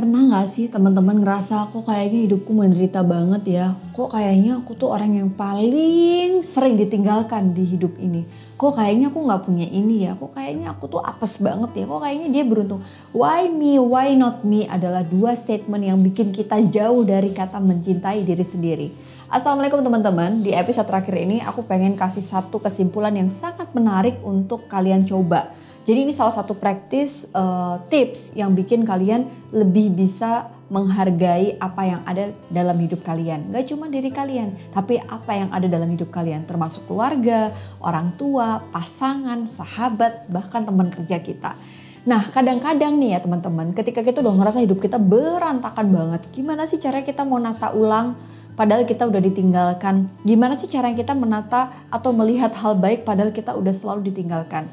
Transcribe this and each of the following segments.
Pernah gak sih teman-teman ngerasa kok kayaknya hidupku menderita banget ya? Kok kayaknya aku tuh orang yang paling sering ditinggalkan di hidup ini? Kok kayaknya aku gak punya ini ya? Kok kayaknya aku tuh apes banget ya? Kok kayaknya dia beruntung? Why me, why not me adalah dua statement yang bikin kita jauh dari kata mencintai diri sendiri. Assalamualaikum teman-teman, di episode terakhir ini aku pengen kasih satu kesimpulan yang sangat menarik untuk kalian coba jadi ini salah satu praktis uh, tips yang bikin kalian lebih bisa menghargai apa yang ada dalam hidup kalian. Gak cuma diri kalian, tapi apa yang ada dalam hidup kalian. Termasuk keluarga, orang tua, pasangan, sahabat, bahkan teman kerja kita. Nah kadang-kadang nih ya teman-teman, ketika kita udah ngerasa hidup kita berantakan banget. Gimana sih cara kita mau nata ulang padahal kita udah ditinggalkan? Gimana sih cara kita menata atau melihat hal baik padahal kita udah selalu ditinggalkan?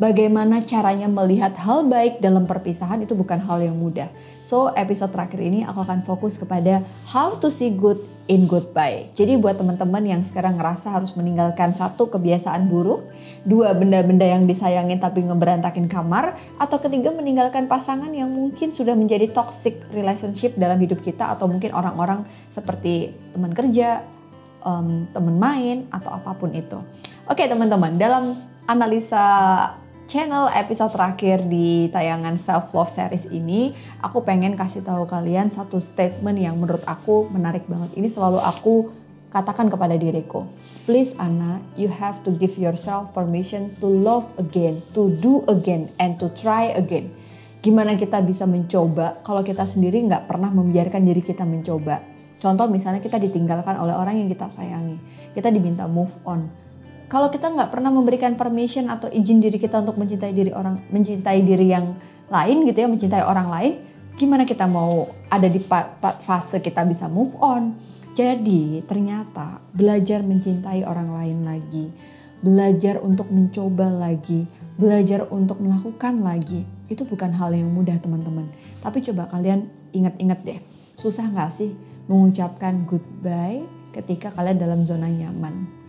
Bagaimana caranya melihat hal baik dalam perpisahan itu bukan hal yang mudah. So, episode terakhir ini aku akan fokus kepada how to see good in goodbye. Jadi buat teman-teman yang sekarang ngerasa harus meninggalkan satu kebiasaan buruk, dua benda-benda yang disayangin tapi ngeberantakin kamar, atau ketiga meninggalkan pasangan yang mungkin sudah menjadi toxic relationship dalam hidup kita atau mungkin orang-orang seperti teman kerja, um, teman main atau apa pun itu. Oke teman-teman, dalam analisa channel episode terakhir di tayangan self love series ini, aku pengen kasih tahu kalian satu statement yang menurut aku menarik banget. Ini selalu aku katakan kepada diriku. Please Anna, you have to give yourself permission to love again, to do again, and to try again. Gimana kita bisa mencoba kalau kita sendiri nggak pernah membiarkan diri kita mencoba. Contoh misalnya kita ditinggalkan oleh orang yang kita sayangi. Kita diminta move on kalau kita nggak pernah memberikan permission atau izin diri kita untuk mencintai diri orang, mencintai diri yang lain gitu ya, mencintai orang lain, gimana kita mau ada di fase kita bisa move on? Jadi ternyata belajar mencintai orang lain lagi, belajar untuk mencoba lagi, belajar untuk melakukan lagi, itu bukan hal yang mudah teman-teman. Tapi coba kalian ingat-ingat deh, susah nggak sih mengucapkan goodbye ketika kalian dalam zona nyaman?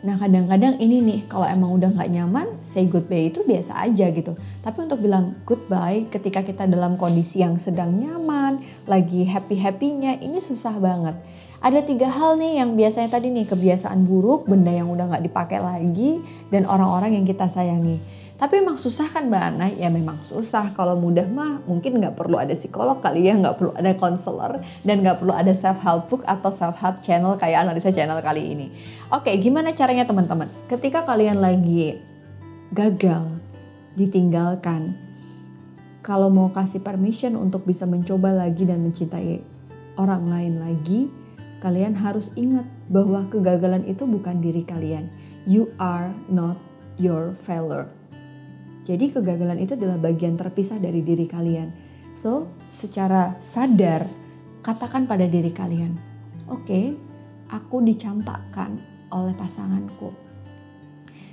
Nah kadang-kadang ini nih kalau emang udah nggak nyaman say goodbye itu biasa aja gitu. Tapi untuk bilang goodbye ketika kita dalam kondisi yang sedang nyaman, lagi happy-happynya ini susah banget. Ada tiga hal nih yang biasanya tadi nih kebiasaan buruk, benda yang udah nggak dipakai lagi, dan orang-orang yang kita sayangi. Tapi emang susah kan Mbak Ana? Ya memang susah. Kalau mudah mah mungkin nggak perlu ada psikolog kali ya, nggak perlu ada konselor, dan nggak perlu ada self help book atau self help channel kayak analisa channel kali ini. Oke, gimana caranya teman-teman? Ketika kalian lagi gagal, ditinggalkan, kalau mau kasih permission untuk bisa mencoba lagi dan mencintai orang lain lagi, kalian harus ingat bahwa kegagalan itu bukan diri kalian. You are not your failure jadi kegagalan itu adalah bagian terpisah dari diri kalian. So, secara sadar katakan pada diri kalian, oke, okay, aku dicampakkan oleh pasanganku.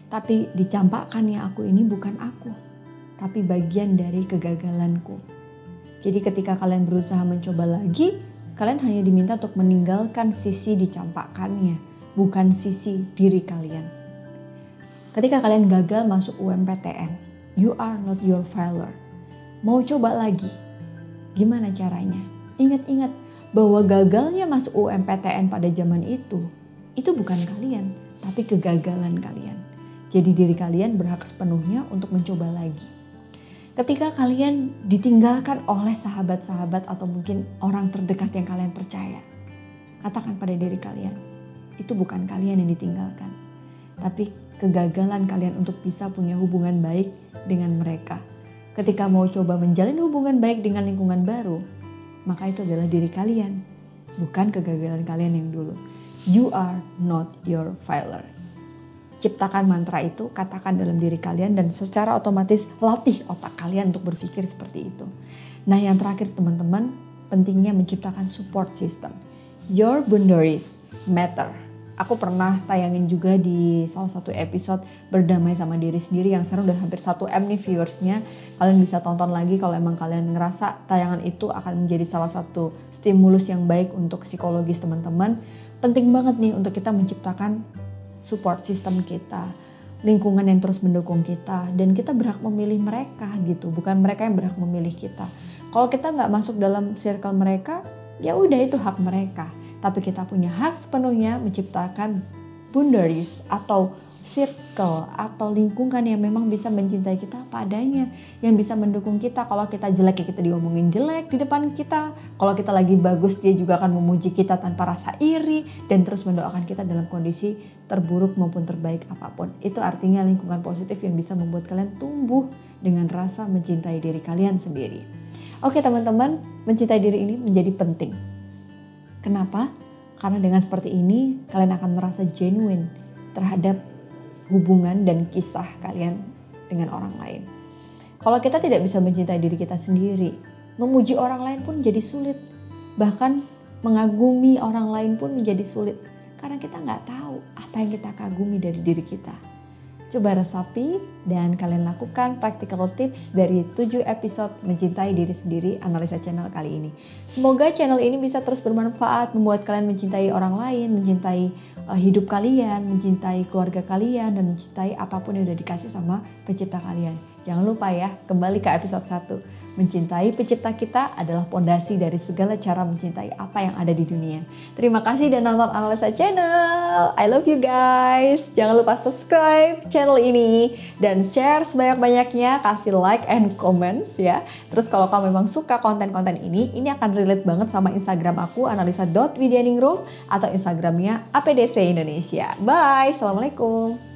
Tapi dicampakkannya aku ini bukan aku, tapi bagian dari kegagalanku. Jadi ketika kalian berusaha mencoba lagi, kalian hanya diminta untuk meninggalkan sisi dicampakkannya, bukan sisi diri kalian. Ketika kalian gagal masuk UMPTN, You are not your failure. Mau coba lagi? Gimana caranya? Ingat-ingat bahwa gagalnya masuk UMPTN pada zaman itu, itu bukan kalian, tapi kegagalan kalian. Jadi diri kalian berhak sepenuhnya untuk mencoba lagi. Ketika kalian ditinggalkan oleh sahabat-sahabat atau mungkin orang terdekat yang kalian percaya, katakan pada diri kalian, itu bukan kalian yang ditinggalkan, tapi kegagalan kalian untuk bisa punya hubungan baik dengan mereka. Ketika mau coba menjalin hubungan baik dengan lingkungan baru, maka itu adalah diri kalian, bukan kegagalan kalian yang dulu. You are not your failure. Ciptakan mantra itu, katakan dalam diri kalian dan secara otomatis latih otak kalian untuk berpikir seperti itu. Nah yang terakhir teman-teman, pentingnya menciptakan support system. Your boundaries matter aku pernah tayangin juga di salah satu episode berdamai sama diri sendiri yang sekarang udah hampir 1 M nih viewersnya. Kalian bisa tonton lagi kalau emang kalian ngerasa tayangan itu akan menjadi salah satu stimulus yang baik untuk psikologis teman-teman. Penting banget nih untuk kita menciptakan support system kita, lingkungan yang terus mendukung kita dan kita berhak memilih mereka gitu, bukan mereka yang berhak memilih kita. Kalau kita nggak masuk dalam circle mereka, ya udah itu hak mereka. Tapi kita punya hak sepenuhnya menciptakan boundaries atau circle atau lingkungan yang memang bisa mencintai kita apa adanya, yang bisa mendukung kita. Kalau kita jelek ya kita diomongin jelek di depan kita. Kalau kita lagi bagus dia juga akan memuji kita tanpa rasa iri dan terus mendoakan kita dalam kondisi terburuk maupun terbaik apa pun. Itu artinya lingkungan positif yang bisa membuat kalian tumbuh dengan rasa mencintai diri kalian sendiri. Oke teman-teman, mencintai diri ini menjadi penting. Kenapa? Karena dengan seperti ini kalian akan merasa genuine terhadap hubungan dan kisah kalian dengan orang lain. Kalau kita tidak bisa mencintai diri kita sendiri, memuji orang lain pun jadi sulit. Bahkan mengagumi orang lain pun menjadi sulit. Karena kita nggak tahu apa yang kita kagumi dari diri kita. Coba resapi dan kalian lakukan practical tips dari 7 episode Mencintai Diri Sendiri Analisa Channel kali ini. Semoga channel ini bisa terus bermanfaat, membuat kalian mencintai orang lain, mencintai uh, hidup kalian, mencintai keluarga kalian, dan mencintai apa pun yang udah dikasih sama pencipta kalian. Jangan lupa ya, kembali ke episode 1. Mencintai pencipta kita adalah pondasi dari segala cara mencintai apa yang ada di dunia. Terima kasih dan nonton Analisa Channel. I love you guys. Jangan lupa subscribe channel ini dan share sebanyak-banyaknya, kasih like and comments ya. Terus kalau kamu memang suka konten-konten ini, ini akan relate banget sama Instagram aku analisa.widianingrum atau Instagramnya APDC Indonesia. Bye, Assalamualaikum.